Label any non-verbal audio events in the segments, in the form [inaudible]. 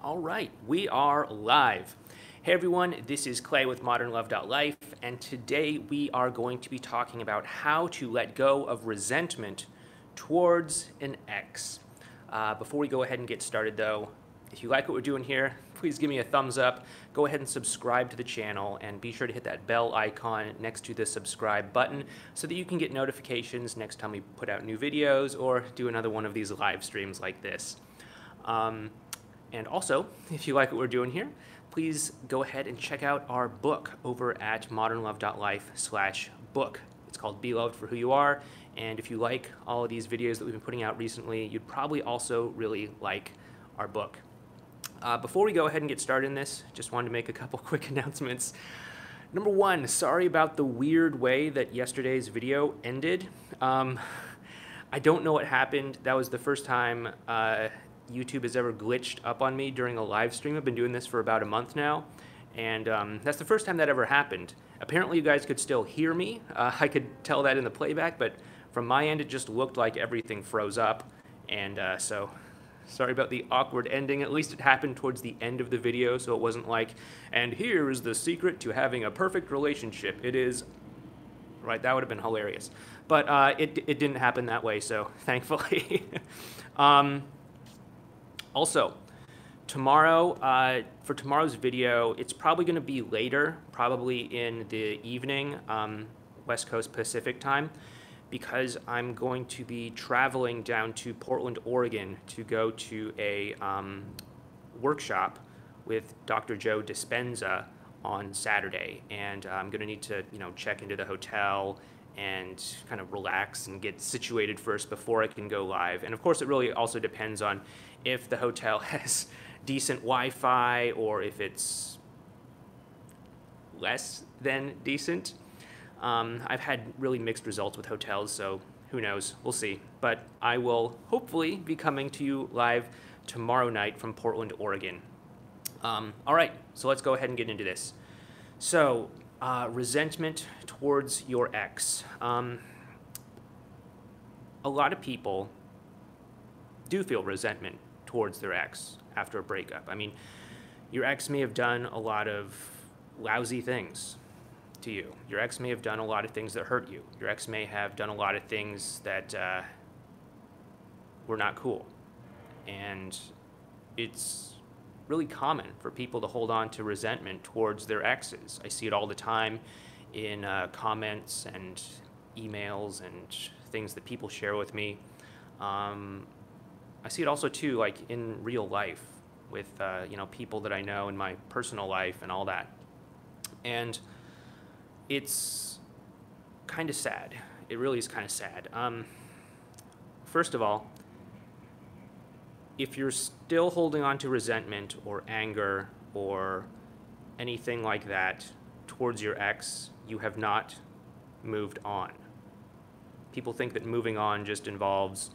All right, we are live. Hey everyone, this is Clay with modernlove.life, and today we are going to be talking about how to let go of resentment towards an ex. Uh, before we go ahead and get started though, if you like what we're doing here, [laughs] please give me a thumbs up. Go ahead and subscribe to the channel and be sure to hit that bell icon next to the subscribe button so that you can get notifications next time we put out new videos or do another one of these live streams like this. Um, and also, if you like what we're doing here, please go ahead and check out our book over at modernlove.life slash book. It's called Be Loved for Who You Are. And if you like all of these videos that we've been putting out recently, you'd probably also really like our book. Uh, before we go ahead and get started in this, just wanted to make a couple [laughs] quick announcements. Number one, sorry about the weird way that yesterday's video ended. Um, [laughs] I don't know what happened. That was the first time uh, YouTube has ever glitched up on me during a live stream. I've been doing this for about a month now, and um, that's the first time that ever happened. Apparently, you guys could still hear me. Uh, [laughs] I could tell that in the playback, but from my end, it just looked like everything froze up, and uh, so sorry about the awkward ending. At least it happened towards the end of the video, so it wasn't like, and here is the secret to having a perfect relationship. It is, right, that would have been hilarious. But uh, it, it didn't happen that way, so [laughs] thankfully. [laughs] um, also, tomorrow, uh, for tomorrow's video, it's probably going to be later, probably in the evening, um, West Coast Pacific time, because I'm going to be traveling down to Portland, Oregon to go to a um, workshop with Dr. Joe Dispenza on Saturday. And uh, I'm going to need to, you know, check into the hotel and kind of relax and get situated first before I can go live. And of course, it really also depends on if the hotel [laughs] has decent Wi-Fi or if it's less than decent. Um, I've had really mixed results with hotels, so who knows? We'll see. But I will hopefully be coming to you live tomorrow night from Portland, Oregon. Um, all right, so let's go ahead and get into this. So, uh, resentment towards your ex. Um, a lot of people do feel resentment towards their ex after a breakup. I mean, your ex may have done a lot of lousy things to you. Your ex may have done a lot of things that hurt you. Your ex may have done a lot of things that uh, were not cool. And it's really common for people to hold on to resentment towards their exes. I see it all the time in uh, comments and emails and things that people share with me. Um, I see it also too, like in real life with uh, you know people that I know in my personal life and all that, and it's kind of sad. It really is kind of sad. Um, first of all, if you're still holding on to resentment or anger or anything like that towards your ex, you have not moved on. People think that moving on just involves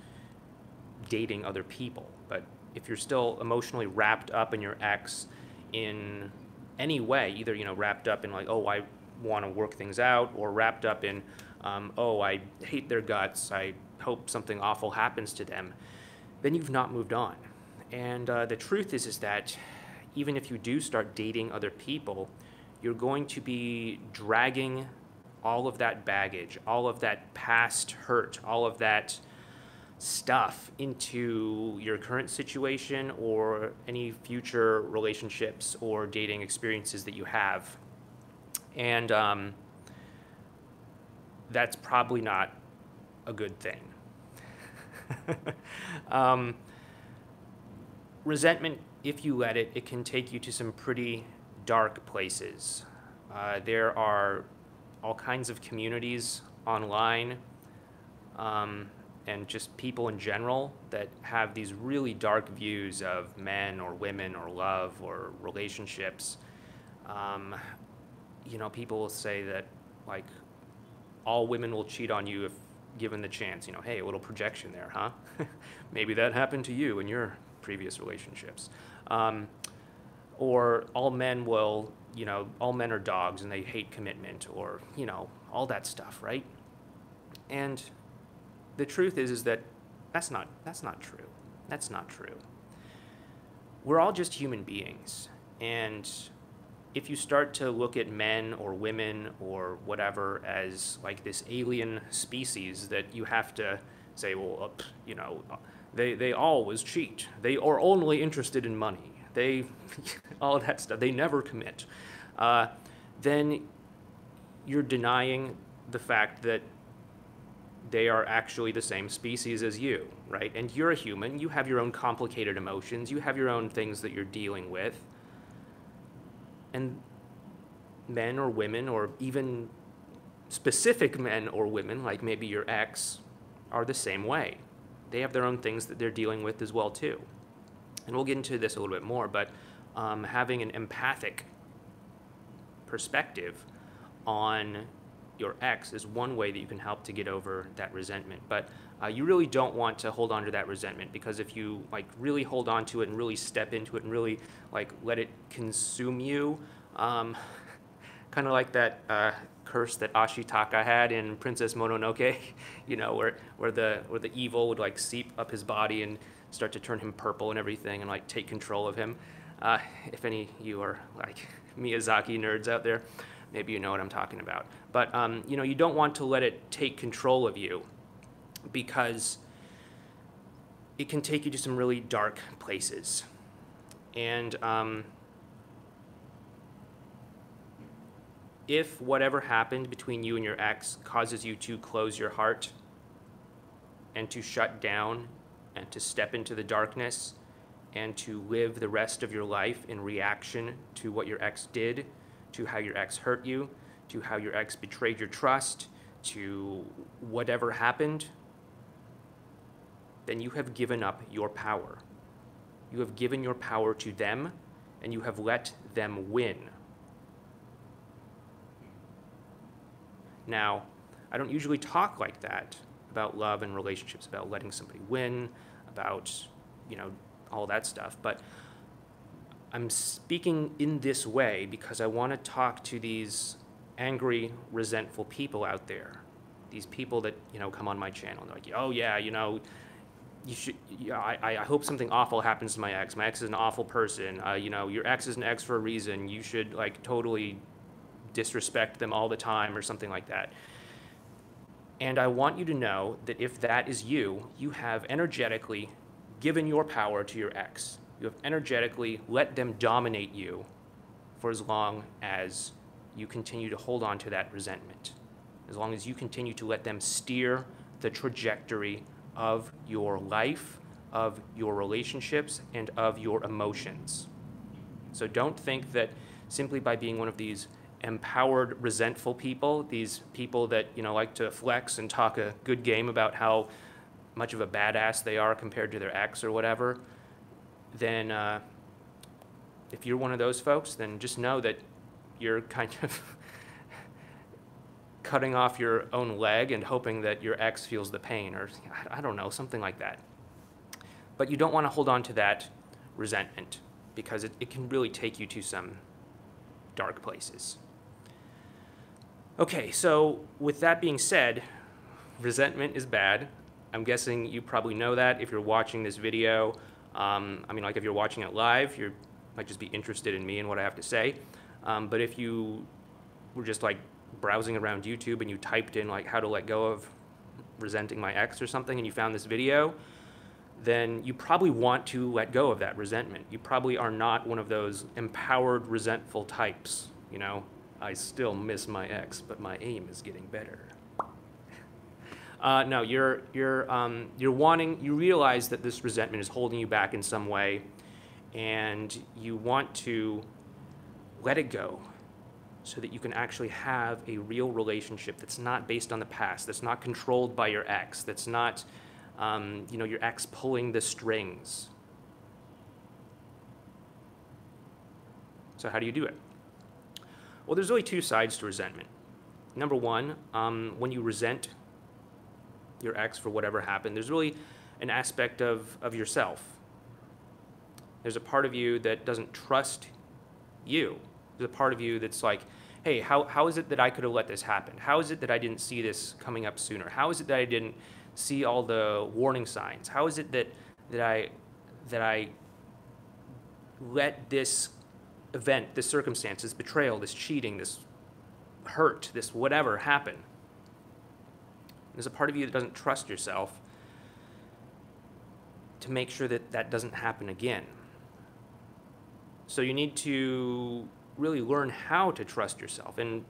dating other people. But if you're still emotionally wrapped up in your ex in any way, either you know wrapped up in like, oh, I want to work things out, or wrapped up in, um, oh, I hate their guts, I hope something awful happens to them, then you've not moved on. And uh, the truth is, is that even if you do start dating other people, you're going to be dragging all of that baggage, all of that past hurt, all of that stuff into your current situation or any future relationships or dating experiences that you have. And um, that's probably not a good thing. [laughs] um, resentment, if you let it, it can take you to some pretty dark places. Uh, there are all kinds of communities online um, and just people in general that have these really dark views of men or women or love or relationships. Um, you know, people will say that like all women will cheat on you if given the chance. You know, hey, a little projection there, huh? [laughs] Maybe that happened to you in your previous relationships. Um, or all men will, you know, all men are dogs and they hate commitment, or you know, all that stuff, right? And the truth is is that that's not that's not true. That's not true. we're all just human beings. And if you start to look at men or women or whatever as like this alien species that you have to say, well, uh, you know, they, they always cheat. They are only interested in money. They, [laughs] all that stuff. They never commit. Uh, then you're denying the fact that they are actually the same species as you, right? And you're a human. You have your own complicated emotions. You have your own things that you're dealing with. And men or women, or even specific men or women, like maybe your ex, are the same way. They have their own things that they're dealing with as well too. And we'll get into this a little bit more, but um, having an empathic perspective on your ex is one way that you can help to get over that resentment. But uh, you really don't want to hold on to that resentment because if you like really hold on to it and really step into it and really like let it consume you, um, [laughs] kind of like that uh, curse that Ashitaka had in Princess Mononoke, [laughs] you know, where where the where the evil would like seep up his body and start to turn him purple and everything and like take control of him. Uh, if any you are like [laughs] Miyazaki nerds out there, maybe you know what I'm talking about. But um, you know, you don't want to let it take control of you because it can take you to some really dark places. And um, if whatever happened between you and your ex causes you to close your heart and to shut down and to step into the darkness and to live the rest of your life in reaction to what your ex did, to how your ex hurt you, to how your ex betrayed your trust, to whatever happened, then you have given up your power. You have given your power to them, and you have let them win. Now, I don't usually talk like that about love and relationships, about letting somebody win, about, you know, all that stuff. But I'm speaking in this way because I want to talk to these angry, resentful people out there. These people that, you know, come on my channel. and They're like, oh, yeah, you know, you should, yeah, I, I hope something awful happens to my ex. My ex is an awful person. Uh, you know, your ex is an ex for a reason. You should, like, totally disrespect them all the time or something like that. And I want you to know that if that is you, you have energetically given your power to your ex. You have energetically let them dominate you for as long as you continue to hold on to that resentment, as long as you continue to let them steer the trajectory of your life, of your relationships, and of your emotions. So don't think that simply by being one of these empowered, resentful people, these people that you know like to flex and talk a good game about how much of a badass they are compared to their ex or whatever, then uh, if you're one of those folks, then just know that you're kind of [laughs] cutting off your own leg and hoping that your ex feels the pain, or I don't know, something like that. But you don't want to hold on to that resentment because it, it can really take you to some dark places. Okay, so with that being said, resentment is bad. I'm guessing you probably know that if you're watching this video. Um, I mean, like if you're watching it live, you might just be interested in me and what I have to say. Um, but if you were just like browsing around YouTube and you typed in like how to let go of resenting my ex or something and you found this video, then you probably want to let go of that resentment. You probably are not one of those empowered, resentful types, you know? I still miss my ex, but my aim is getting better. Uh, no, you're, you're, um, you're wanting, you realize that this resentment is holding you back in some way, and you want to let it go so that you can actually have a real relationship that's not based on the past, that's not controlled by your ex, that's not, um, you know, your ex pulling the strings. So, how do you do it? Well, there's really two sides to resentment. Number one, um, when you resent your ex for whatever happened, there's really an aspect of, of yourself. There's a part of you that doesn't trust you. There's a part of you that's like, hey, how, how is it that I could have let this happen? How is it that I didn't see this coming up sooner? How is it that I didn't see all the warning signs? How is it that, that, I, that I let this event, this circumstance, this betrayal, this cheating, this hurt, this whatever happen. There's a part of you that doesn't trust yourself to make sure that that doesn't happen again. So you need to really learn how to trust yourself. And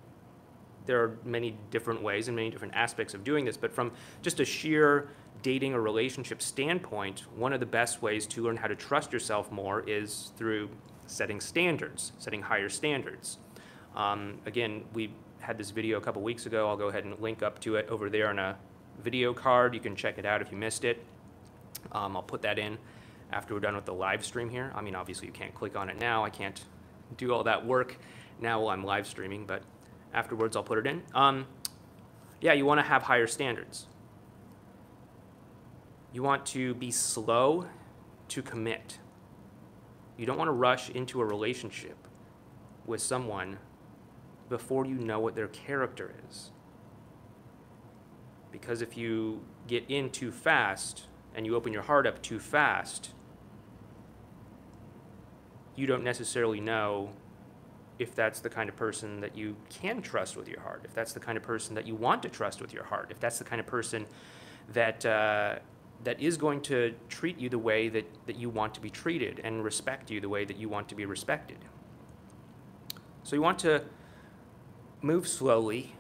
there are many different ways and many different aspects of doing this, but from just a sheer dating or relationship standpoint, one of the best ways to learn how to trust yourself more is through setting standards, setting higher standards. Um, again, we had this video a couple weeks ago. I'll go ahead and link up to it over there on a video card. You can check it out if you missed it. Um, I'll put that in after we're done with the live stream here. I mean, obviously you can't click on it now. I can't do all that work now while I'm live streaming, but afterwards I'll put it in. Um, yeah, you want to have higher standards. You want to be slow to commit. You don't want to rush into a relationship with someone before you know what their character is. Because if you get in too fast and you open your heart up too fast, you don't necessarily know if that's the kind of person that you can trust with your heart, if that's the kind of person that you want to trust with your heart, if that's the kind of person that uh, that is going to treat you the way that, that you want to be treated and respect you the way that you want to be respected. So you want to move slowly,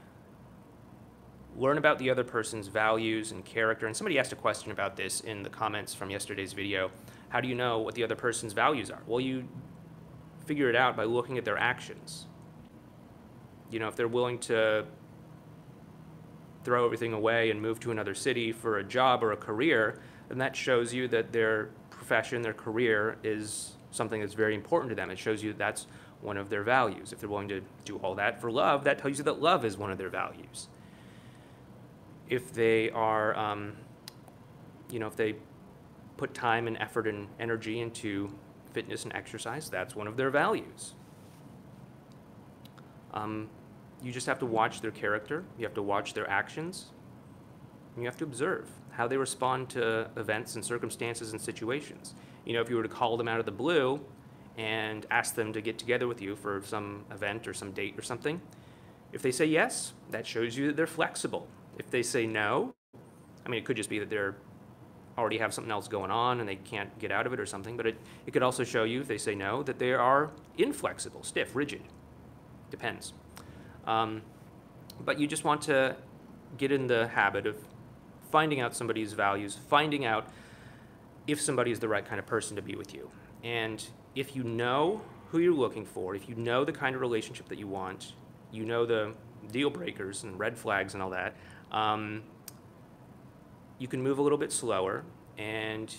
learn about the other person's values and character. And somebody asked a question about this in the comments from yesterday's video. How do you know what the other person's values are? Well, you figure it out by looking at their actions. You know, if they're willing to throw everything away and move to another city for a job or a career, then that shows you that their profession, their career is something that's very important to them. It shows you that that's one of their values. If they're willing to do all that for love, that tells you that love is one of their values. If they are, um, you know, if they put time and effort and energy into fitness and exercise, that's one of their values. Um, you just have to watch their character, you have to watch their actions, you have to observe how they respond to events and circumstances and situations. You know, if you were to call them out of the blue and ask them to get together with you for some event or some date or something, if they say yes, that shows you that they're flexible. If they say no, I mean, it could just be that they're already have something else going on and they can't get out of it or something, but it, it could also show you, if they say no, that they are inflexible, stiff, rigid. Depends. Um, but you just want to get in the habit of finding out somebody's values, finding out if somebody is the right kind of person to be with you. And if you know who you're looking for, if you know the kind of relationship that you want, you know the deal breakers and red flags and all that, um, you can move a little bit slower and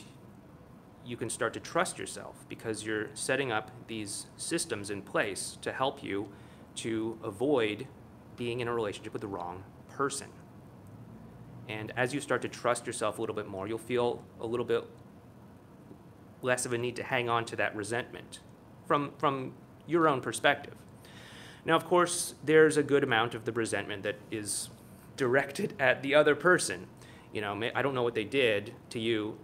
you can start to trust yourself because you're setting up these systems in place to help you to avoid being in a relationship with the wrong person. And as you start to trust yourself a little bit more, you'll feel a little bit less of a need to hang on to that resentment from, from your own perspective. Now, of course, there's a good amount of the resentment that is directed [laughs] at the other person. You know, I don't know what they did to you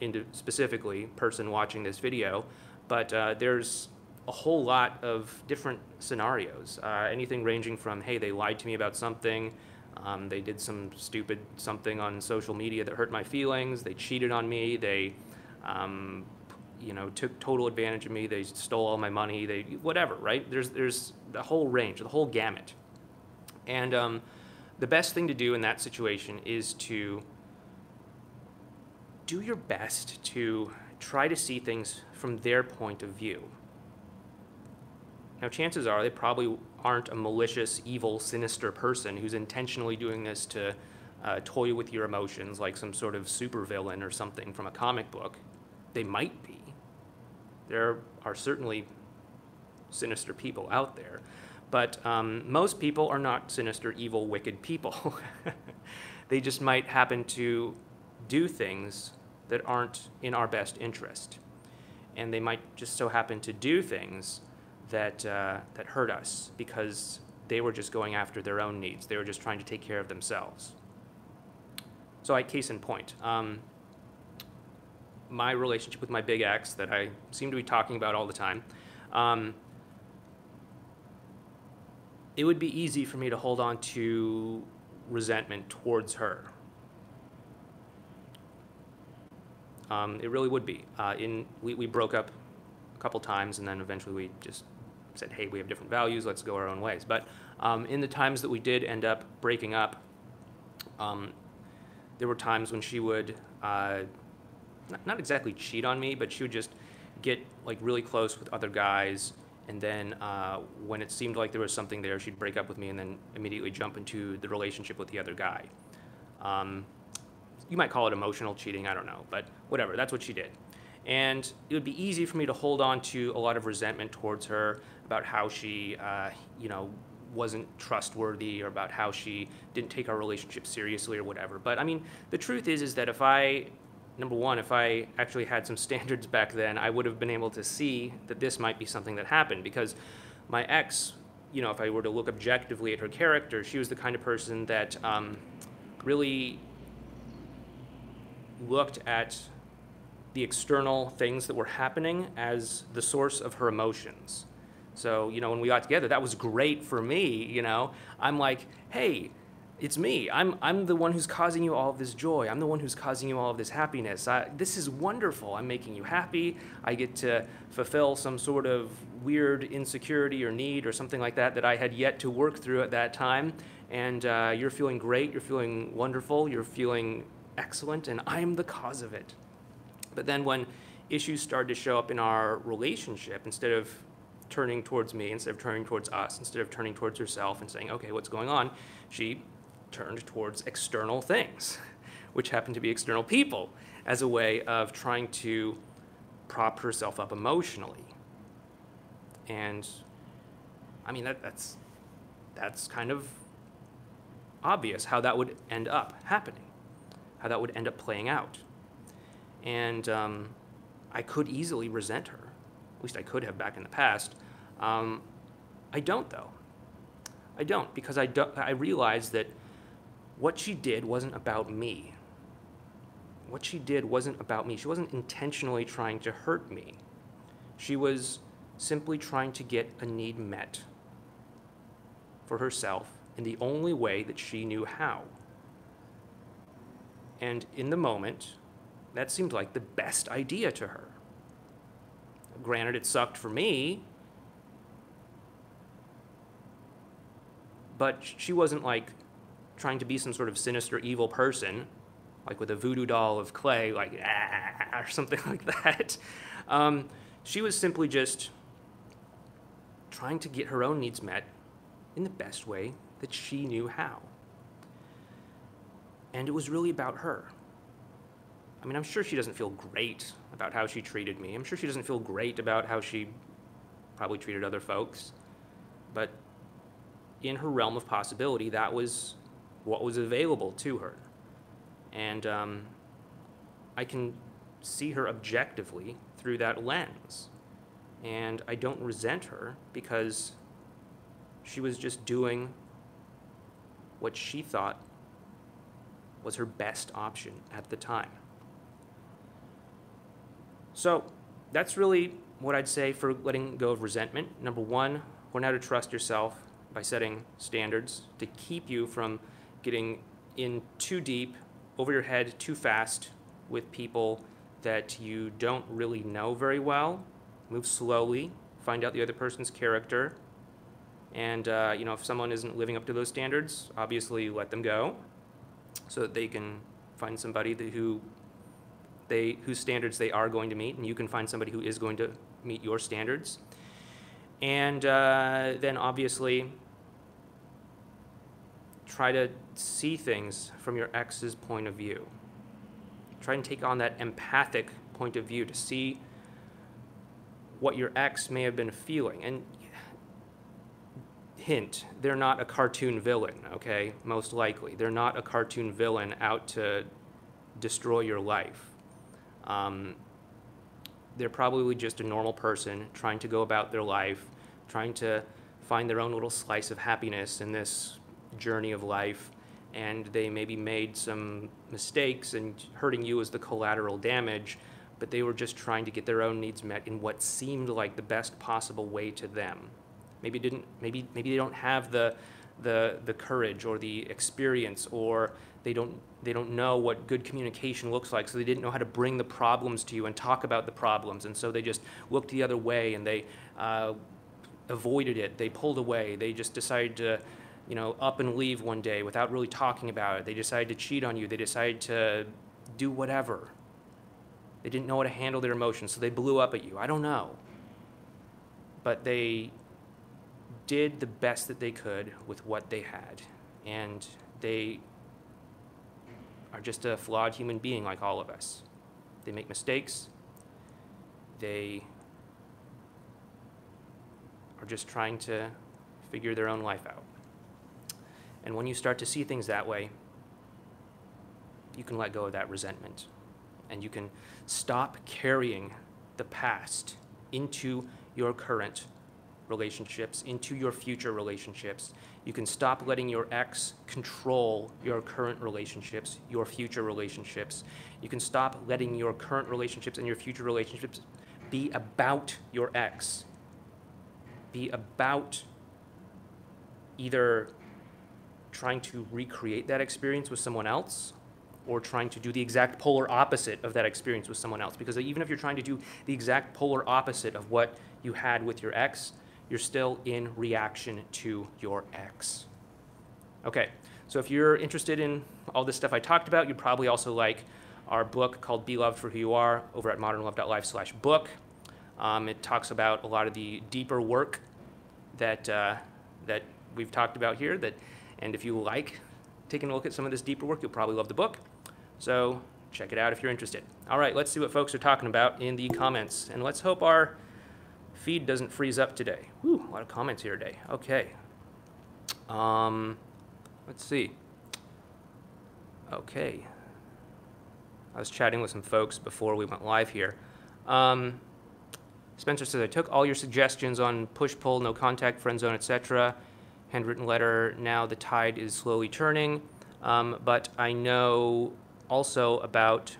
into specifically, person watching this video, but uh, there's a whole lot of different scenarios. Uh, anything ranging from, hey, they lied to me about something, um, they did some stupid something on social media that hurt my feelings, they cheated on me, they, um, you know, took total advantage of me, they stole all my money, they, whatever, right? There's, there's the whole range, the whole gamut. And um, the best thing to do in that situation is to do your best to try to see things from their point of view. Now, chances are they probably aren't a malicious, evil, sinister person who's intentionally doing this to uh, toy with your emotions like some sort of supervillain or something from a comic book. They might be. There are certainly sinister people out there. But um, most people are not sinister, evil, wicked people. [laughs] they just might happen to do things that aren't in our best interest. And they might just so happen to do things that, uh, that hurt us because they were just going after their own needs. They were just trying to take care of themselves. So, I case in point, um, my relationship with my big ex that I seem to be talking about all the time, um, it would be easy for me to hold on to resentment towards her. Um, it really would be. Uh, in we, we broke up a couple times, and then eventually we just said, "Hey, we have different values. Let's go our own ways." But um, in the times that we did end up breaking up, um, there were times when she would uh, not, not exactly cheat on me, but she would just get like really close with other guys. And then uh, when it seemed like there was something there, she'd break up with me and then immediately jump into the relationship with the other guy. Um, you might call it emotional cheating, I don't know, but whatever, that's what she did. And it would be easy for me to hold on to a lot of resentment towards her about how she, uh, you know, wasn't trustworthy or about how she didn't take our relationship seriously or whatever. But I mean, the truth is, is that if I, number one, if I actually had some [laughs] standards back then, I would have been able to see that this might be something that happened because my ex, you know, if I were to look objectively at her character, she was the kind of person that um, really looked at the external things that were happening as the source of her emotions. So, you know, when we got together, that was great for me, you know. I'm like, hey, it's me. I'm, I'm the one who's causing you all of this joy. I'm the one who's causing you all of this happiness. I, this is wonderful. I'm making you happy. I get to fulfill some sort of weird insecurity or need or something like that that I had yet to work through at that time. And uh, you're feeling great. You're feeling wonderful. You're feeling excellent. And I'm the cause of it. But then when issues started to show up in our relationship, instead of turning towards me instead of turning towards us, instead of turning towards herself and saying, okay, what's going on? She turned towards external things, [laughs] which happen to be external people, as a way of trying to prop herself up emotionally. And I mean, that, that's, that's kind of obvious how that would end up happening, how that would end up playing out. And um, I could easily resent her at least I could have back in the past. Um, I don't, though. I don't, because I, do, I realized that what she did wasn't about me. What she did wasn't about me. She wasn't intentionally trying to hurt me. She was simply trying to get a need met for herself in the only way that she knew how. And in the moment, that seemed like the best idea to her. Granted, it sucked for me, but she wasn't like trying to be some sort of sinister evil person, like with a voodoo doll of clay, like [laughs] ah, or something like that. Um, she was simply just trying to get her own needs met in the best way that she knew how. And it was really about her. I mean, I'm sure she doesn't feel great about how she treated me. I'm sure she doesn't feel great about how she probably treated other folks. But in her realm of possibility, that was what was available to her. And um, I can see her objectively through that lens. And I don't resent her because she was just doing what she thought was her best option at the time. So that's really what I'd say for letting go of resentment. Number one, learn how to trust yourself by setting standards to keep you from getting in too deep, over your head, too fast with people that you don't really know very well. Move slowly, find out the other person's character, and uh, you know if someone isn't living up to those standards, obviously let them go, so that they can find somebody that, who they, whose standards they are going to meet, and you can find somebody who is going to meet your standards. And uh, then obviously, try to see things from your ex's point of view. Try and take on that empathic point of view to see what your ex may have been feeling. And hint, they're not a cartoon villain, okay? Most likely. They're not a cartoon villain out to destroy your life. Um, they're probably just a normal person trying to go about their life, trying to find their own little slice of happiness in this journey of life, and they maybe made some mistakes and hurting you is the collateral damage, but they were just trying to get their own needs met in what seemed like the best possible way to them. Maybe didn't maybe maybe they don't have the the the courage or the experience or they don't they don't know what good communication looks like so they didn't know how to bring the problems to you and talk about the problems and so they just looked the other way and they uh, avoided it they pulled away they just decided to you know up and leave one day without really talking about it they decided to cheat on you they decided to do whatever they didn't know how to handle their emotions, so they blew up at you. I don't know. But they did the best that they could with what they had. And they are just a flawed human being like all of us. They make mistakes. They are just trying to figure their own life out. And when you start to see things that way, you can let go of that resentment and you can stop carrying the past into your current relationships, into your future relationships. You can stop letting your ex control your current relationships, your future relationships. You can stop letting your current relationships and your future relationships be about your ex, be about either trying to recreate that experience with someone else or trying to do the exact polar opposite of that experience with someone else. Because even if you're trying to do the exact polar opposite of what you had with your ex, you're still in reaction to your ex. Okay, so if you're interested in all this stuff I talked about, you'd probably also like our book called Be Loved for Who You Are over at modernlove.life slash book. Um, it talks about a lot of the deeper work that, uh, that we've talked about here. That, and if you like taking a look at some of this deeper work, you'll probably love the book. So check it out if you're interested. All right, let's see what folks are talking about in the comments. And let's hope our feed doesn't freeze up today. Whew, a lot of comments here today. Okay. Um, let's see. Okay. I was chatting with some folks before we went live here. Um, Spencer says, I took all your suggestions on push, pull, no contact, friend zone, etc. Handwritten letter, now the tide is slowly turning. Um, but I know also about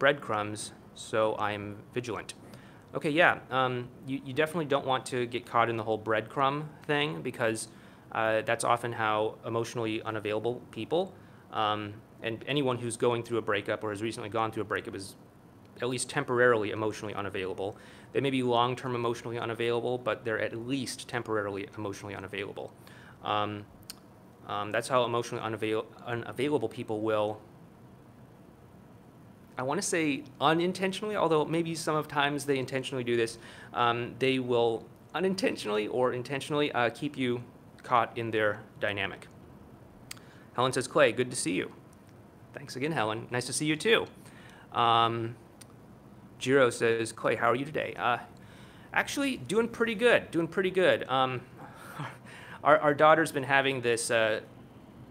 breadcrumbs, so I'm vigilant. Okay, yeah, um, you, you definitely don't want to get caught in the whole breadcrumb thing because uh, that's often how emotionally unavailable people, um, and anyone who's going through a breakup or has recently gone through a breakup is at least temporarily emotionally unavailable. They may be long term emotionally unavailable, but they're at least temporarily emotionally unavailable. Um, um, that's how emotionally unavail- unavailable people will I want to say unintentionally, although maybe some of times they intentionally do this, um, they will unintentionally or intentionally uh, keep you caught in their dynamic. Helen says, Clay, good to see you. Thanks again, Helen. Nice to see you too. Um, Jiro says, Clay, how are you today? Uh, actually, doing pretty good, doing pretty good. Um, our, our daughter's been having this uh,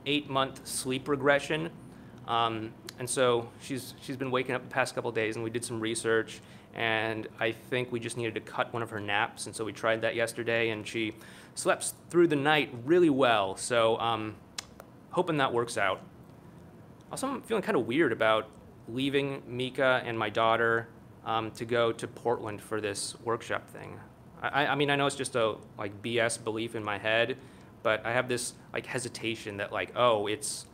eight month sleep regression. Um, and so she's, she's been waking up the past couple days, and we did some research, and I think we just needed to cut one of her naps, and so we tried that yesterday, and she slept through the night really well. So um, hoping that works out. Also, I'm feeling kind of weird about leaving Mika and my daughter um, to go to Portland for this workshop thing. I, I mean, I know it's just a like BS belief in my head, but I have this like hesitation that like, oh, it's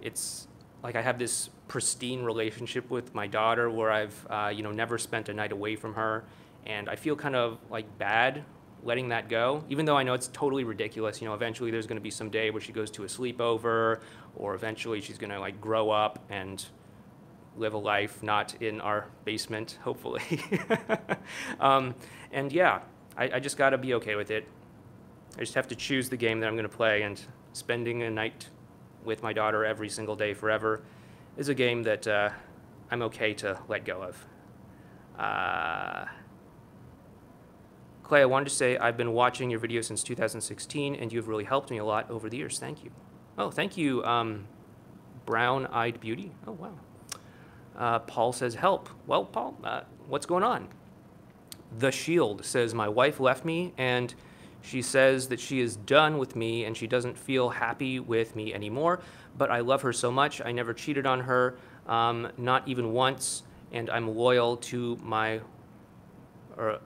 it's like I have this pristine relationship with my daughter where I've uh, you know never spent a night away from her, and I feel kind of like bad letting that go, even though I know it's totally ridiculous. You know, eventually there's going to be some day where she goes to a sleepover, or eventually she's going to like grow up and live a life not in our basement, hopefully. [laughs] um, and yeah, I, I just got to be okay with it. I just have to choose the game that I'm going to play, and spending a night with my daughter every single day forever is a game that uh, I'm okay to let go of. Uh, Clay, I wanted to say I've been watching your videos since 2016, and you've really helped me a lot over the years. Thank you. Oh, thank you, um, Brown Eyed Beauty. Oh, wow. Uh, Paul says, help. Well, Paul, uh, what's going on? The Shield says, my wife left me, and she says that she is done with me and she doesn't feel happy with me anymore, but I love her so much. I never cheated on her, um, not even once, and I'm loyal to my, or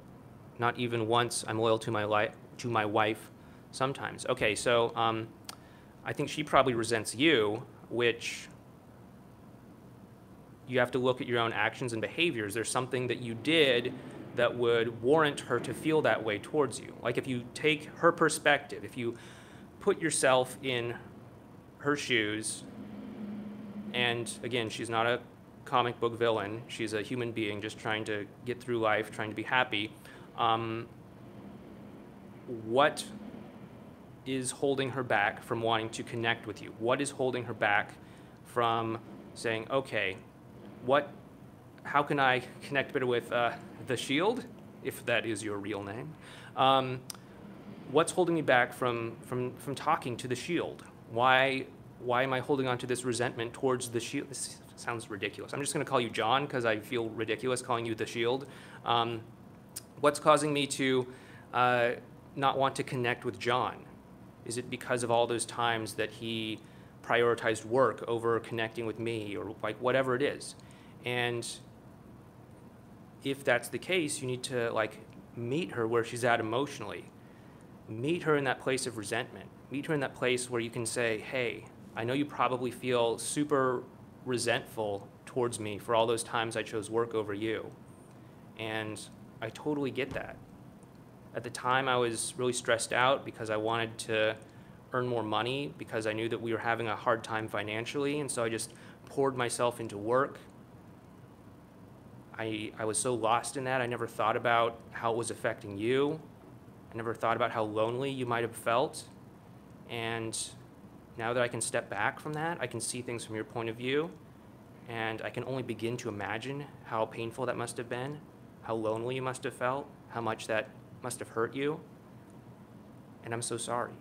not even once, I'm loyal to my, li- to my wife sometimes. Okay, so um, I think she probably resents you, which you have to look at your own actions and behaviors. There's something that you did that would warrant her to feel that way towards you. Like if you take her perspective, if you put yourself in her shoes, and again, she's not a comic book villain, she's a human being just trying to get through life, trying to be happy. Um, what is holding her back from wanting to connect with you? What is holding her back from saying, okay, what, how can I connect better with uh, the Shield, if that is your real name? Um, what's holding me back from, from, from talking to the Shield? Why, why am I holding on to this resentment towards the Shield? This sounds ridiculous. I'm just going to call you John because I feel ridiculous calling you the Shield. Um, what's causing me to uh, not want to connect with John? Is it because of all those times that he prioritized work over connecting with me or like whatever it is? And if that's the case, you need to like meet her where she's at emotionally. Meet her in that place of resentment. Meet her in that place where you can say, "Hey, I know you probably feel super resentful towards me for all those times I chose work over you." And I totally get that. At the time, I was really stressed out because I wanted to earn more money because I knew that we were having a hard time financially, and so I just poured myself into work I, I was so lost in that, I never thought about how it was affecting you. I never thought about how lonely you might have felt. And now that I can step back from that, I can see things from your point of view. And I can only begin to imagine how painful that must have been, how lonely you must have felt, how much that must have hurt you. And I'm so sorry.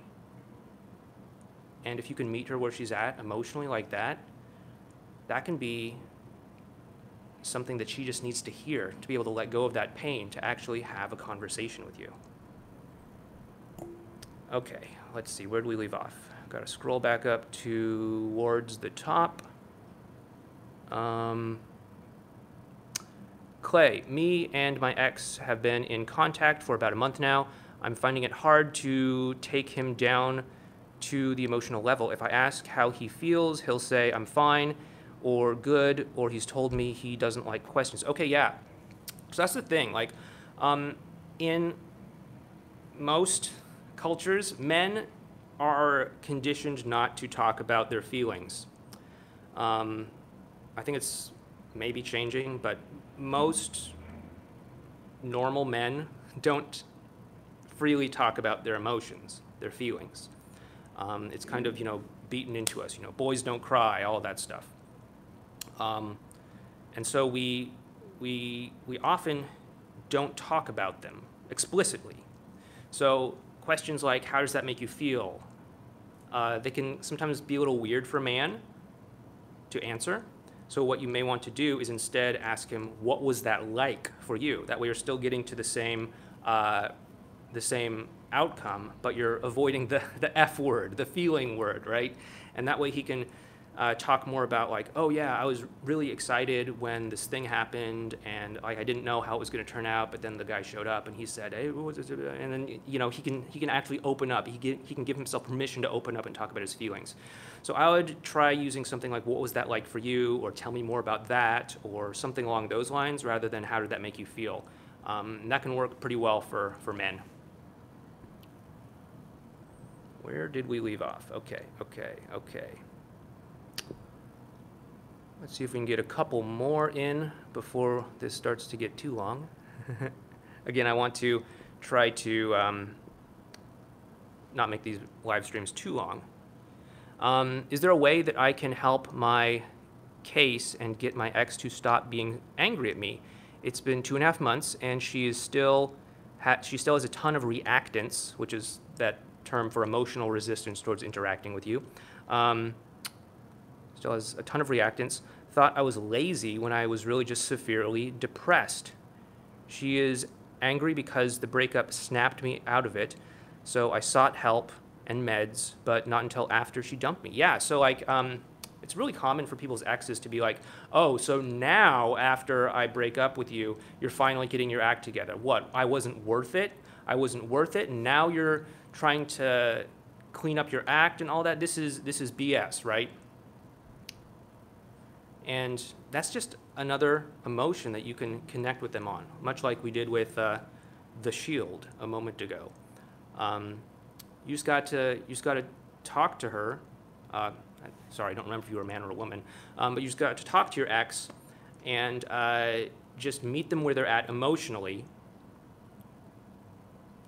And if you can meet her where she's at emotionally like that, that can be something that she just needs to hear to be able to let go of that pain to actually have a conversation with you. Okay, let's see, where do we leave off? Got to scroll back up towards the top. Um, Clay, me and my ex have been in contact for about a month now. I'm finding it hard to take him down to the emotional level. If I ask how he feels, he'll say, I'm fine or good, or he's told me he doesn't like questions. Okay, yeah. So that's the thing. Like, um, in most cultures, men are conditioned not to talk about their feelings. Um, I think it's maybe changing, but most normal men [laughs] don't freely talk about their emotions, their feelings. Um, it's kind of, you know, beaten into us, you know, boys don't cry, all that stuff. Um, and so we, we, we often don't talk about them explicitly. So questions like, how does that make you feel? Uh, they can sometimes be a little weird for a man to answer. So what you may want to do is instead ask him, what was that like for you? That way you're still getting to the same, uh, the same outcome, but you're avoiding the, [laughs] the F word, the feeling word, right? And that way he can uh, talk more about like, oh yeah, I was really excited when this thing happened, and like I didn't know how it was going to turn out, but then the guy showed up and he said, hey, what was it? and then you know he can he can actually open up. He get, he can give himself permission to open up and talk about his feelings. So I would try using something like, what was that like for you, or tell me more about that, or something along those lines, rather than how did that make you feel. Um, that can work pretty well for for men. Where did we leave off? Okay, okay, okay. Let's see if we can get a couple more in before this starts to get too long. [laughs] Again, I want to try to um, not make these live streams too long. Um, is there a way that I can help my case and get my ex to stop being angry at me? It's been two and a half months, and she is still she still has a ton of reactance, which is that term for emotional resistance towards interacting with you. Um, still has a ton of reactance, thought I was lazy when I was really just severely depressed. She is angry because the breakup snapped me out of it, so I sought help and meds, but not until after she dumped me. Yeah, so like, um, it's really common for people's exes to be like, oh, so now after I break up with you, you're finally getting your act together. What? I wasn't worth it. I wasn't worth it, and now you're trying to clean up your act and all that. This is this is BS, right? And that's just another emotion that you can connect with them on, much like we did with uh, the shield a moment ago. Um, you just got to you just got to talk to her. Uh, sorry, I don't remember if you were a man or a woman, um, but you just got to talk to your ex and uh, just meet them where they're at emotionally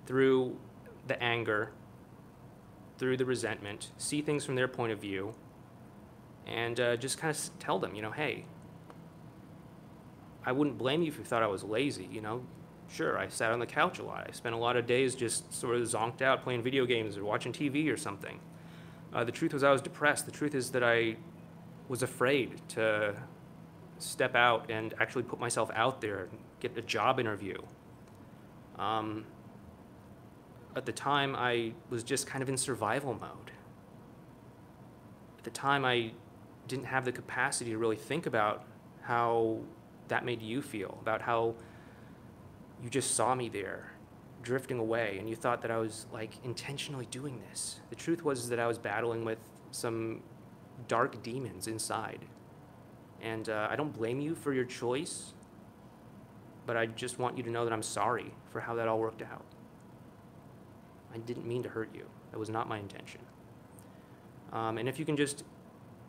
through the anger, through the resentment, see things from their point of view, and uh, just kind of tell them, you know, hey, I wouldn't blame you if you thought I was lazy, you know. Sure, I sat on the couch a lot. I spent a lot of days just sort of zonked out playing video games or watching TV or something. Uh, the truth was I was depressed. The truth is that I was afraid to step out and actually put myself out there and get a job interview. Um, at the time, I was just kind of in survival mode. At the time, I didn't have the capacity to really think about how that made you feel, about how you just saw me there drifting away and you thought that I was like intentionally doing this. The truth was that I was battling with some dark demons inside. And uh, I don't blame you for your choice, but I just want you to know that I'm sorry for how that all worked out. I didn't mean to hurt you. That was not my intention. Um, and if you can just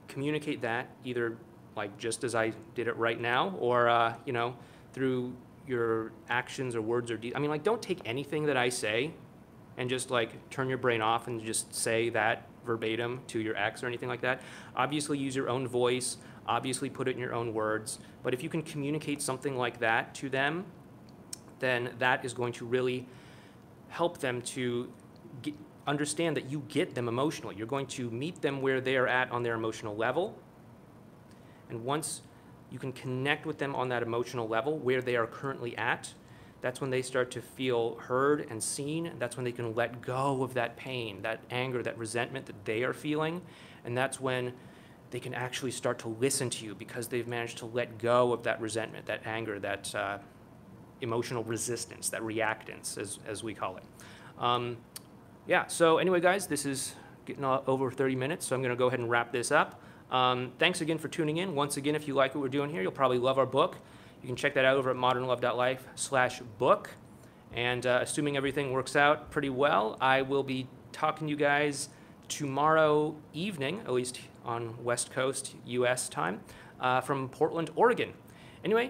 communicate that, either like just as I did it right now, or uh, you know, through your actions or words or deeds. I mean, like, don't take anything that I say and just like turn your brain off and just say that verbatim to your ex or anything like that. Obviously, use your own voice. Obviously, put it in your own words. But if you can communicate something like that to them, then that is going to really help them to get, understand that you get them emotionally. You're going to meet them where they are at on their emotional level. And once you can connect with them on that emotional level where they are currently at, that's when they start to feel heard and seen. That's when they can let go of that pain, that anger, that resentment that they are feeling. And that's when they can actually start to listen to you because they've managed to let go of that resentment, that anger, that uh, emotional resistance, that reactance, as, as we call it. Um, yeah, so anyway, guys, this is getting over 30 minutes, so I'm going to go ahead and wrap this up. Um, thanks again for tuning in. Once again, if you like what we're doing here, you'll probably love our book. You can check that out over at modernlove.life slash book. And uh, assuming everything works out pretty well, I will be talking to you guys tomorrow evening, at least on West Coast US time, uh, from Portland, Oregon. Anyway,